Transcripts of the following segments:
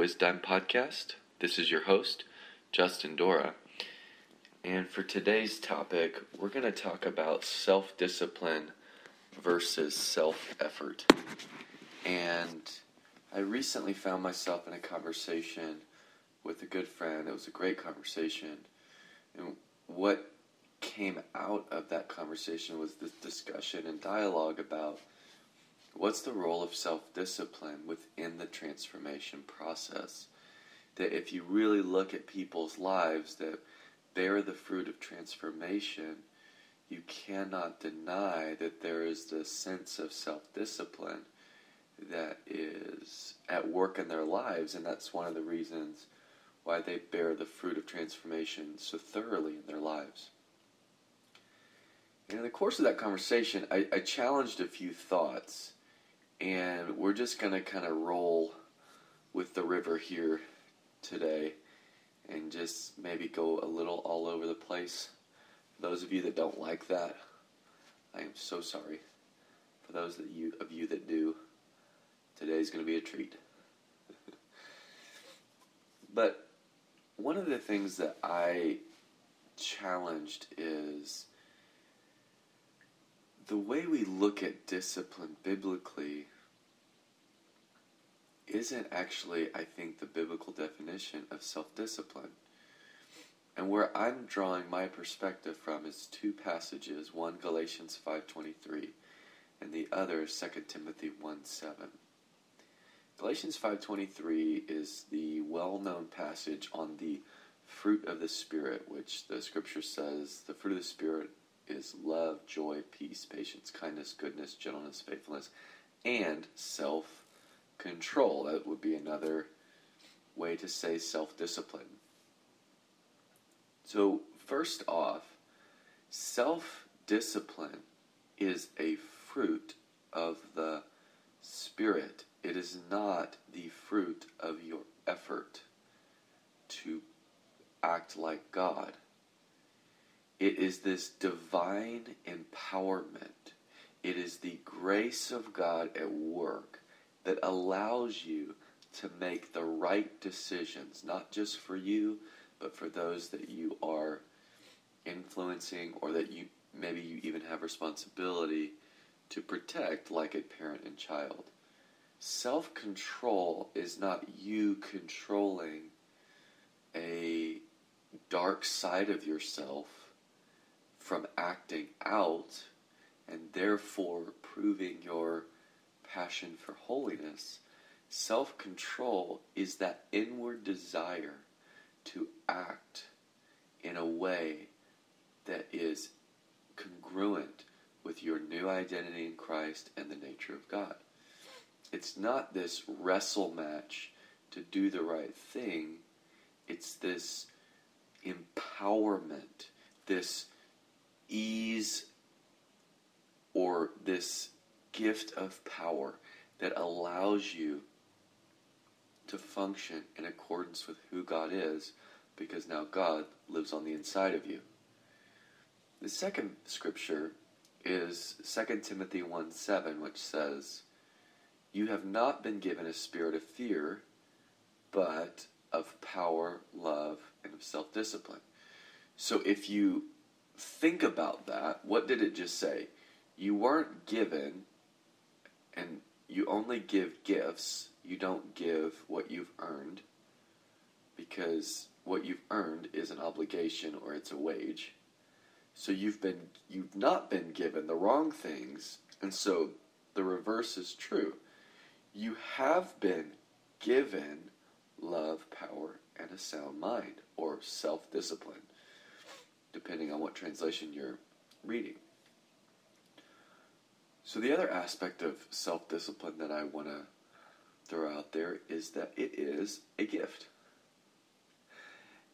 Wisdom Podcast. This is your host, Justin Dora. And for today's topic, we're going to talk about self discipline versus self effort. And I recently found myself in a conversation with a good friend. It was a great conversation. And what came out of that conversation was this discussion and dialogue about what's the role of self discipline within the transformation process. That if you really look at people's lives that bear the fruit of transformation, you cannot deny that there is this sense of self discipline that is at work in their lives, and that's one of the reasons why they bear the fruit of transformation so thoroughly in their lives. And in the course of that conversation, I, I challenged a few thoughts, and we're just going to kind of roll with the river here today and just maybe go a little all over the place. For those of you that don't like that, I am so sorry. For those you, of you that do, today's going to be a treat. but one of the things that I challenged is the way we look at discipline biblically isn't actually, I think, the biblical definition of self discipline. And where I'm drawing my perspective from is two passages, one Galatians 5:23 and the other 2 Timothy 1:7. Galatians 5:23 is the well-known passage on the fruit of the spirit, which the scripture says the fruit of the spirit is love, joy, peace, patience, kindness, goodness, gentleness, faithfulness, and self-control. That would be another way to say self-discipline. So, first off, self-discipline is a fruit of the spirit it is not the fruit of your effort to act like God. It is this divine empowerment. It is the grace of God at work that allows you to make the right decisions, not just for you, but for those that you are influencing or that you maybe you even have responsibility to protect, like a parent and child. Self control is not you controlling a dark side of yourself from acting out and therefore proving your passion for holiness. Self control is that inward desire to act in a way that is congruent with your new identity in Christ and the nature of God it's not this wrestle match to do the right thing. It's this empowerment, this ease, or this gift of power that allows you to function in accordance with who God is because now God lives on the inside of you. The second scripture is 2 Timothy 1 7, which says, you have not been given a spirit of fear, but of power, love, and of self discipline. So if you think about that, what did it just say? You weren't given, and you only give gifts, you don't give what you've earned, because what you've earned is an obligation or it's a wage. So you've been you've not been given the wrong things, and so the reverse is true you have been given love, power, and a sound mind, or self discipline, depending on what translation you're reading. So, the other aspect of self discipline that I want to throw out there is that it is a gift.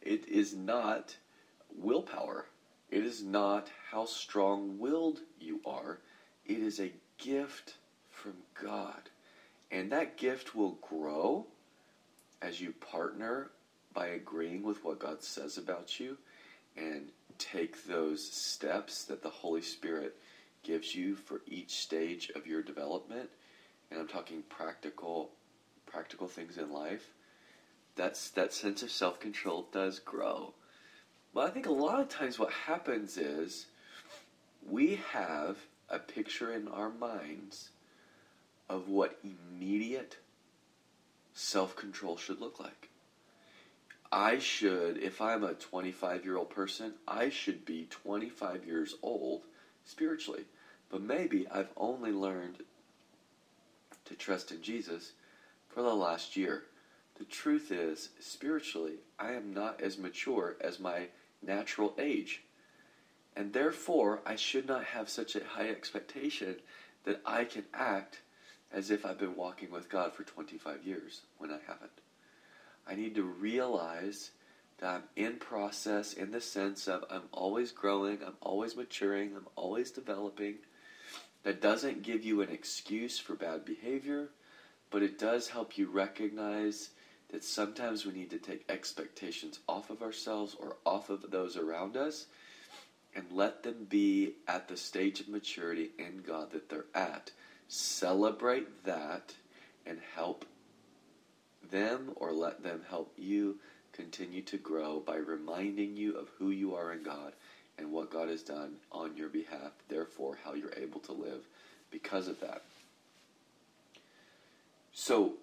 It is not willpower. It is not how strong willed you are. It is a gift from God. And that gift will grow as you partner by agreeing with what God says about you and take those steps that the Holy Spirit gives you for each stage of your development. And I'm talking practical practical things in life. that's that sense of self control does grow. But I think a lot of times what happens is we have a picture in our minds of what immediate self control should look like. I should, if I'm a 25 year old person, I should be 25 years old spiritually. But maybe I've only learned to trust in Jesus for the last year. The truth is, spiritually, I am not as mature as my natural age. And therefore, I should not have such a high expectation that I can act as if I've been walking with God for 25 years when I haven't. I need to realize that I'm in process in the sense of I'm always growing, I'm always maturing, I'm always developing. That doesn't give you an excuse for bad behavior, but it does help you recognize that sometimes we need to take expectations off of ourselves or off of those around us and let them be at the stage of maturity in God that they're at. Celebrate that and help them or let them help you continue to grow by reminding you of who you are in God and what God has done on your behalf, therefore, how you're able to live because of that. So,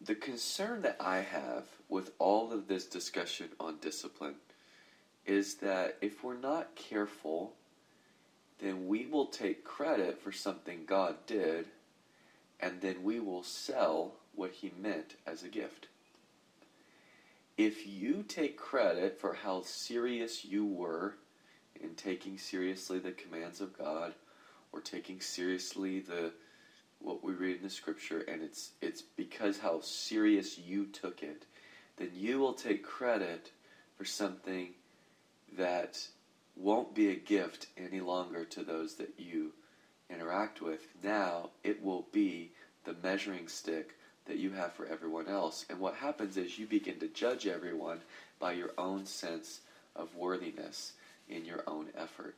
the concern that I have with all of this discussion on discipline is that if we're not careful, then we will take credit for something God did, and then we will sell what He meant as a gift. If you take credit for how serious you were in taking seriously the commands of God, or taking seriously the what we read in the scripture, and it's it's because how serious you took it, then you will take credit for something that won't be a gift any longer to those that you interact with. Now it will be the measuring stick that you have for everyone else. And what happens is you begin to judge everyone by your own sense of worthiness in your own effort.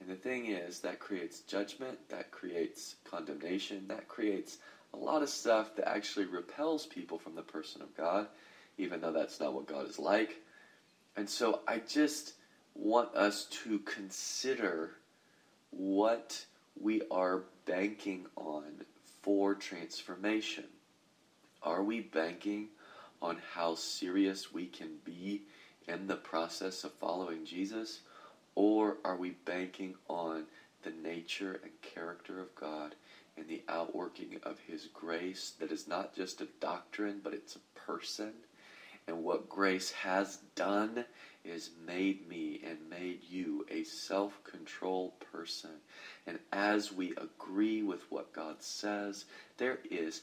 And the thing is, that creates judgment, that creates condemnation, that creates a lot of stuff that actually repels people from the person of God, even though that's not what God is like. And so I just want us to consider what we are banking on for transformation. Are we banking on how serious we can be in the process of following Jesus? Or are we banking on the nature and character of God and the outworking of His grace that is not just a doctrine, but it's a person? And what grace has done is made me and made you a self controlled person. And as we agree with what God says, there is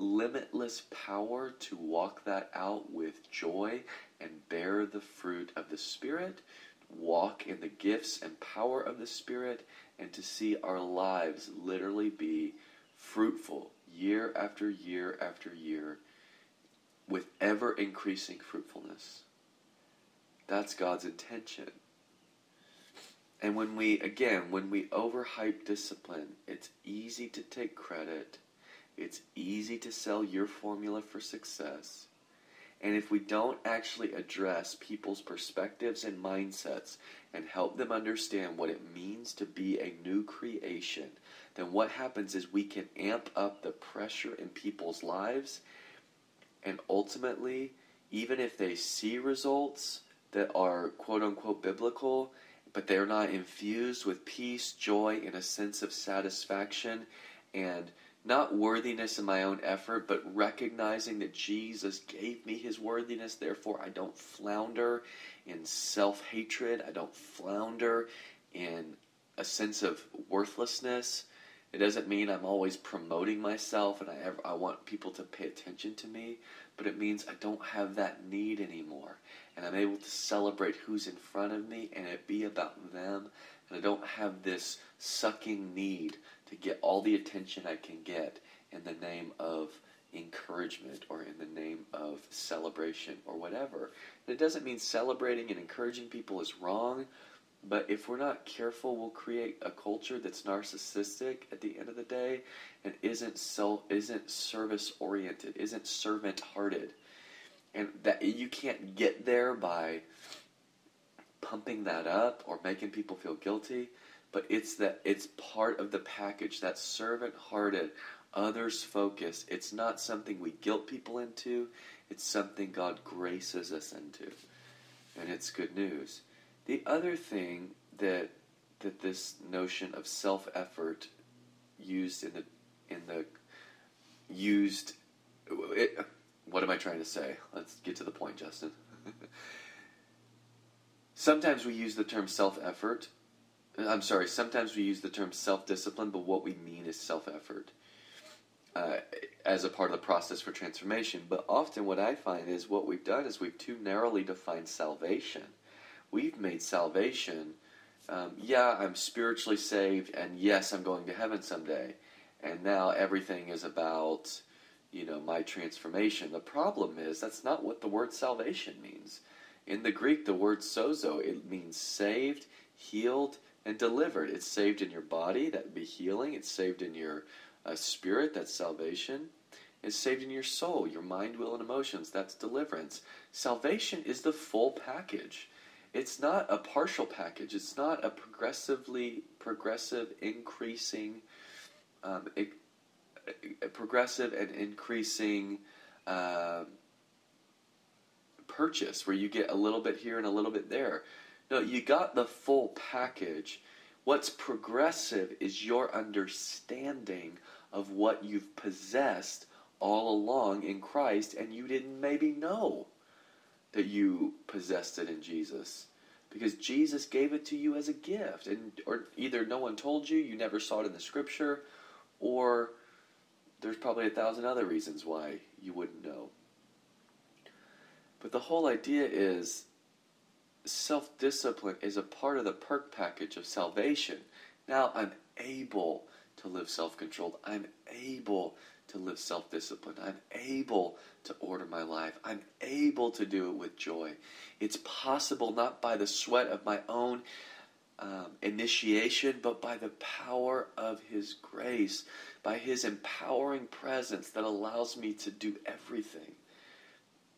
limitless power to walk that out with joy and bear the fruit of the Spirit, walk in the gifts and power of the Spirit, and to see our lives literally be fruitful year after year after year with ever increasing fruitfulness. That's God's intention. And when we, again, when we overhype discipline, it's easy to take credit it's easy to sell your formula for success. And if we don't actually address people's perspectives and mindsets and help them understand what it means to be a new creation, then what happens is we can amp up the pressure in people's lives. And ultimately, even if they see results that are quote unquote biblical, but they're not infused with peace, joy, and a sense of satisfaction and not worthiness in my own effort, but recognizing that Jesus gave me his worthiness. Therefore, I don't flounder in self hatred. I don't flounder in a sense of worthlessness. It doesn't mean I'm always promoting myself and I, ever, I want people to pay attention to me, but it means I don't have that need anymore. And I'm able to celebrate who's in front of me and it be about them. And I don't have this sucking need to get all the attention I can get in the name of encouragement or in the name of celebration or whatever. And it doesn't mean celebrating and encouraging people is wrong, but if we're not careful, we'll create a culture that's narcissistic at the end of the day and isn't self isn't service oriented, isn't servant hearted. and that you can't get there by pumping that up or making people feel guilty, but it's that it's part of the package, that servant-hearted, others focus. It's not something we guilt people into, it's something God graces us into. And it's good news. The other thing that that this notion of self-effort used in the in the used it, what am I trying to say? Let's get to the point, Justin. sometimes we use the term self-effort. I'm sorry, sometimes we use the term self-discipline, but what we mean is self-effort. Uh, as a part of the process for transformation. But often, what I find is what we've done is we've too narrowly defined salvation. We've made salvation, um, yeah, I'm spiritually saved, and yes, I'm going to heaven someday. And now everything is about, you know, my transformation. The problem is that's not what the word salvation means. In the Greek, the word sozo, it means saved, healed, and delivered. It's saved in your body, that would be healing. It's saved in your a spirit, that's salvation, It's saved in your soul, your mind, will, and emotions, that's deliverance. Salvation is the full package. It's not a partial package. It's not a progressively progressive, increasing, um, progressive and increasing uh, purchase where you get a little bit here and a little bit there. No, you got the full package What's progressive is your understanding of what you've possessed all along in Christ, and you didn't maybe know that you possessed it in Jesus. Because Jesus gave it to you as a gift. And or either no one told you, you never saw it in the scripture, or there's probably a thousand other reasons why you wouldn't know. But the whole idea is self discipline is a part of the perk package of salvation. Now I'm able to live self controlled. I'm able to live self disciplined. I'm able to order my life. I'm able to do it with joy. It's possible not by the sweat of my own um, initiation, but by the power of His grace, by His empowering presence that allows me to do everything.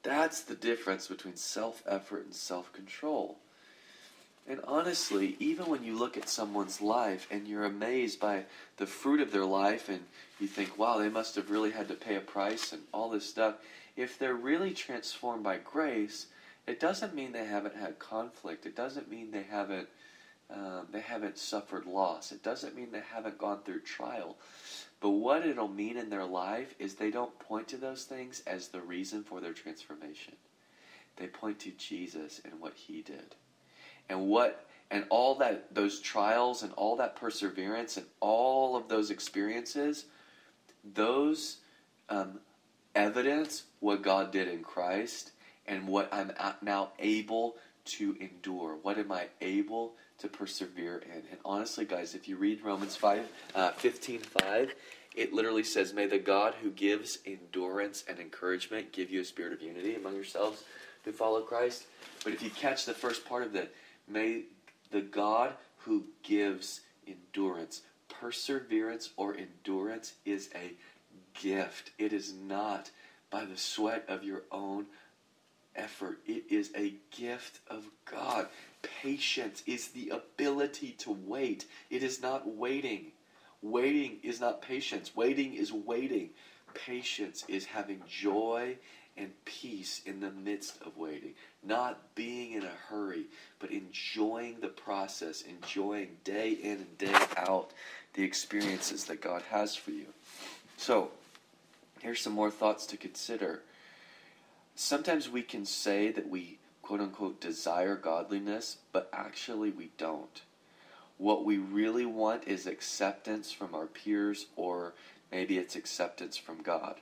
That's the difference between self effort and self control. And honestly, even when you look at someone's life and you're amazed by the fruit of their life and you think, wow, they must have really had to pay a price and all this stuff, if they're really transformed by grace, it doesn't mean they haven't had conflict. It doesn't mean they haven't um, they haven't suffered loss. It doesn't mean they haven't gone through trial. But what it'll mean in their life is they don't point to those things as the reason for their transformation. They point to Jesus and what he did. And what and all that those trials and all that perseverance and all of those experiences, those um, evidence what God did in Christ and what I'm now able to endure. What am I able to persevere in. And honestly, guys, if you read Romans 5, uh, 15, 5, it literally says, May the God who gives endurance and encouragement give you a spirit of unity among yourselves to follow Christ. But if you catch the first part of that, may the God who gives endurance, perseverance or endurance is a gift. It is not by the sweat of your own effort. It is a gift of God. Patience is the ability to wait. It is not waiting. Waiting is not patience. Waiting is waiting. Patience is having joy and peace in the midst of waiting. Not being in a hurry, but enjoying the process, enjoying day in and day out the experiences that God has for you. So, here's some more thoughts to consider. Sometimes we can say that we quote unquote desire godliness, but actually we don't. What we really want is acceptance from our peers, or maybe it's acceptance from God.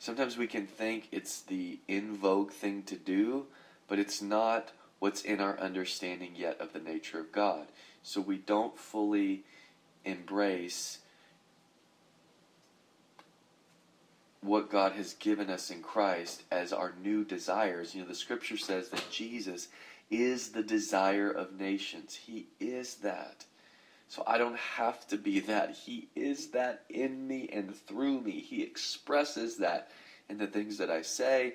Sometimes we can think it's the in vogue thing to do, but it's not what's in our understanding yet of the nature of God. So we don't fully embrace what God has given us in Christ as our new desires. You know, the scripture says that Jesus is the desire of nations. He is that. So I don't have to be that. He is that in me and through me. He expresses that in the things that I say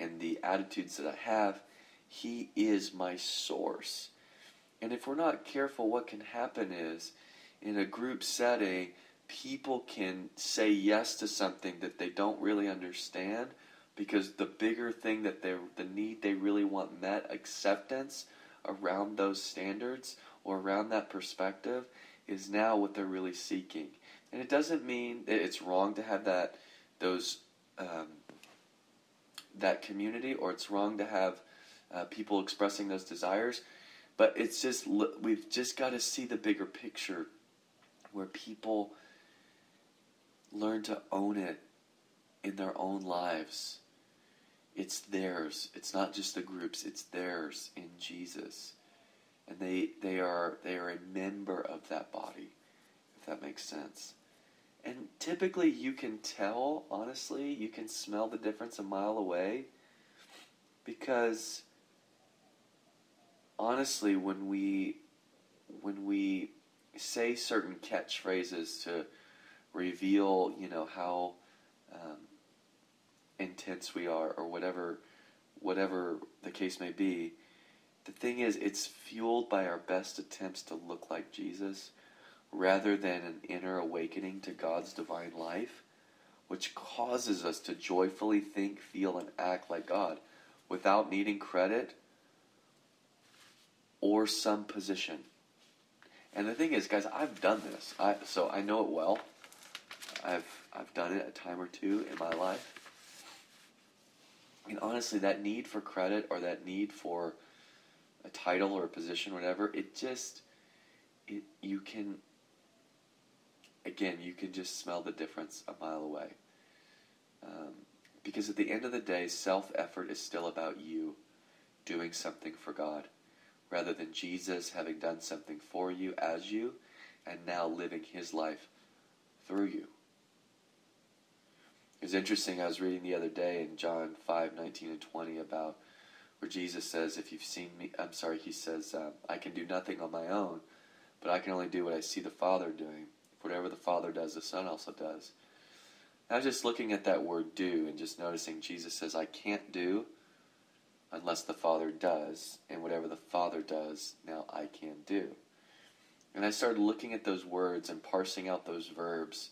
and the attitudes that I have, He is my source. And if we're not careful, what can happen is in a group setting, people can say yes to something that they don't really understand because the bigger thing that they the need they really want met acceptance around those standards or around that perspective is now what they're really seeking. And it doesn't mean that it's wrong to have that those um, that community or it's wrong to have uh, people expressing those desires but it's just we've just got to see the bigger picture where people learn to own it in their own lives it's theirs. It's not just the groups, it's theirs in Jesus. And they they are they are a member of that body, if that makes sense. And typically you can tell, honestly, you can smell the difference a mile away because honestly when we when we say certain catchphrases to reveal, you know, how um, intense we are or whatever whatever the case may be the thing is it's fueled by our best attempts to look like Jesus rather than an inner awakening to God's divine life which causes us to joyfully think feel and act like God without needing credit or some position. And the thing is guys I've done this. I, so I know it well I've I've done it a time or two in my life and honestly, that need for credit or that need for a title or a position, or whatever, it just, it you can. Again, you can just smell the difference a mile away. Um, because at the end of the day, self effort is still about you doing something for God, rather than Jesus having done something for you as you, and now living His life through you. It was interesting. I was reading the other day in John 5 19 and 20 about where Jesus says, If you've seen me, I'm sorry, he says, um, I can do nothing on my own, but I can only do what I see the Father doing. Whatever the Father does, the Son also does. I was just looking at that word do and just noticing Jesus says, I can't do unless the Father does, and whatever the Father does, now I can do. And I started looking at those words and parsing out those verbs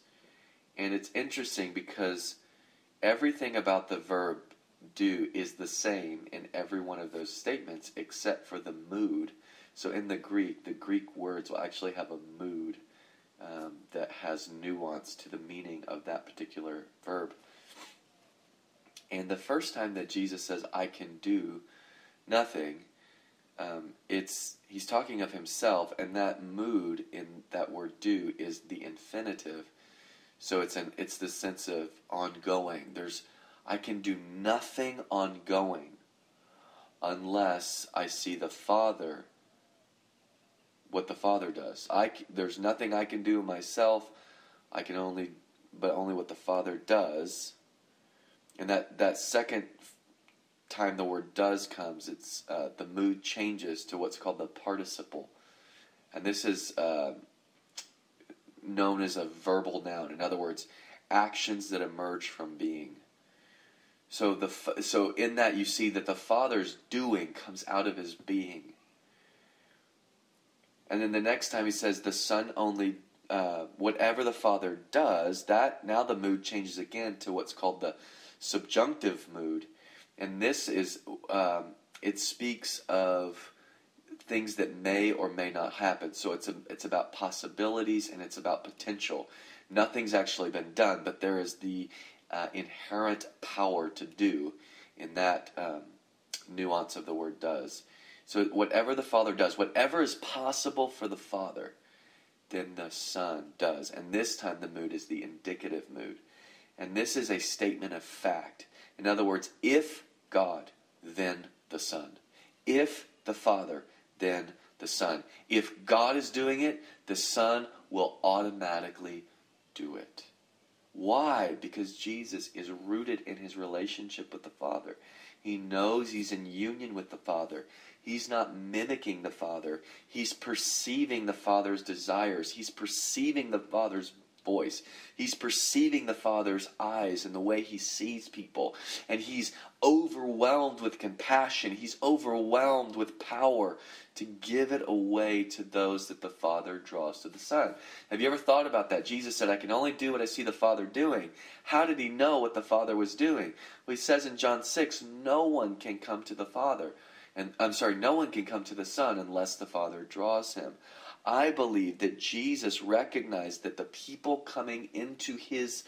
and it's interesting because everything about the verb do is the same in every one of those statements except for the mood. So in the Greek, the Greek words will actually have a mood um, that has nuance to the meaning of that particular verb. And the first time that Jesus says, I can do nothing, um, it's he's talking of himself, and that mood in that word do is the infinitive so it's an it's the sense of ongoing. There's I can do nothing ongoing unless I see the Father what the Father does. I there's nothing I can do myself. I can only but only what the Father does. And that that second time the word does comes, it's uh, the mood changes to what's called the participle, and this is uh, known as a verbal noun. In other words, actions that emerge from being. So the so in that you see that the Father's doing comes out of his being. And then the next time he says the Son only uh, whatever the Father does, that now the mood changes again to what's called the subjunctive mood, and this is um, it speaks of things that may or may not happen. So it's a, it's about possibilities and it's about potential. Nothing's actually been done, but there is the uh, inherent power to do in that um, nuance of the word does. So whatever the Father does, whatever is possible for the Father, then the Son does. And this time the mood is the indicative mood. And this is a statement of fact. In other words, if God, then the Son. If the Father, than the Son. If God is doing it, the Son will automatically do it. Why? Because Jesus is rooted in his relationship with the Father. He knows he's in union with the Father. He's not mimicking the Father. He's perceiving the Father's desires. He's perceiving the Father's voice. He's perceiving the Father's eyes and the way he sees people. And he's overwhelmed with compassion. He's overwhelmed with power to give it away to those that the Father draws to the Son. Have you ever thought about that? Jesus said, I can only do what I see the Father doing. How did he know what the Father was doing? Well, he says in John 6, no one can come to the Father. And I'm sorry, no one can come to the Son unless the Father draws him. I believe that Jesus recognized that the people coming into his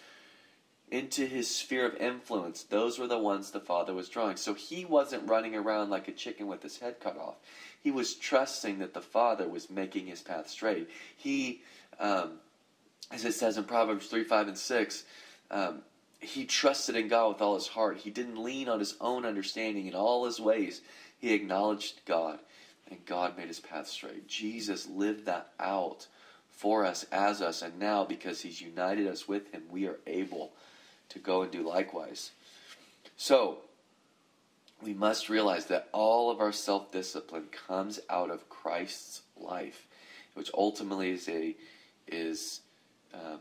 into his sphere of influence, those were the ones the Father was drawing. So he wasn't running around like a chicken with his head cut off. He was trusting that the Father was making his path straight. He, um, as it says in Proverbs 3, 5, and 6, um, he trusted in God with all his heart. He didn't lean on his own understanding in all his ways. He acknowledged God and God made his path straight. Jesus lived that out for us, as us, and now because he's united us with him, we are able to go and do likewise. So, we must realize that all of our self discipline comes out of Christ's life, which ultimately is a is um,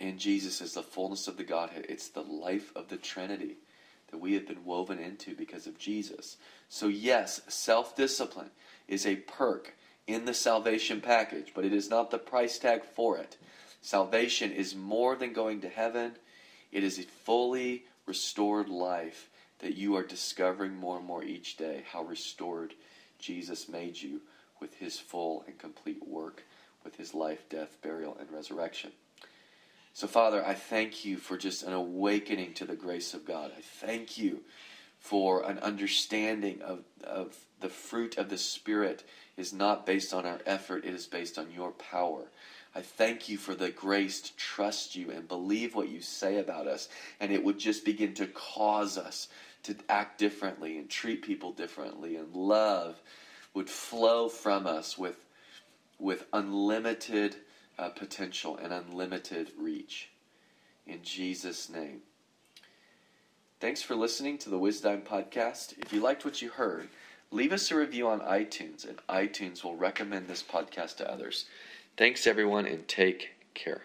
in Jesus is the fullness of the Godhead. It's the life of the Trinity that we have been woven into because of Jesus. So yes, self discipline is a perk in the salvation package, but it is not the price tag for it. Salvation is more than going to heaven, it is a fully restored life that you are discovering more and more each day how restored Jesus made you with his full and complete work, with his life, death, burial, and resurrection. So, Father, I thank you for just an awakening to the grace of God. I thank you for an understanding of, of the fruit of the Spirit is not based on our effort, it is based on your power. I thank you for the grace to trust you and believe what you say about us, and it would just begin to cause us to act differently and treat people differently, and love would flow from us with, with unlimited uh, potential and unlimited reach. In Jesus' name. Thanks for listening to the Wisdom Podcast. If you liked what you heard, leave us a review on iTunes, and iTunes will recommend this podcast to others. Thanks, everyone, and take care.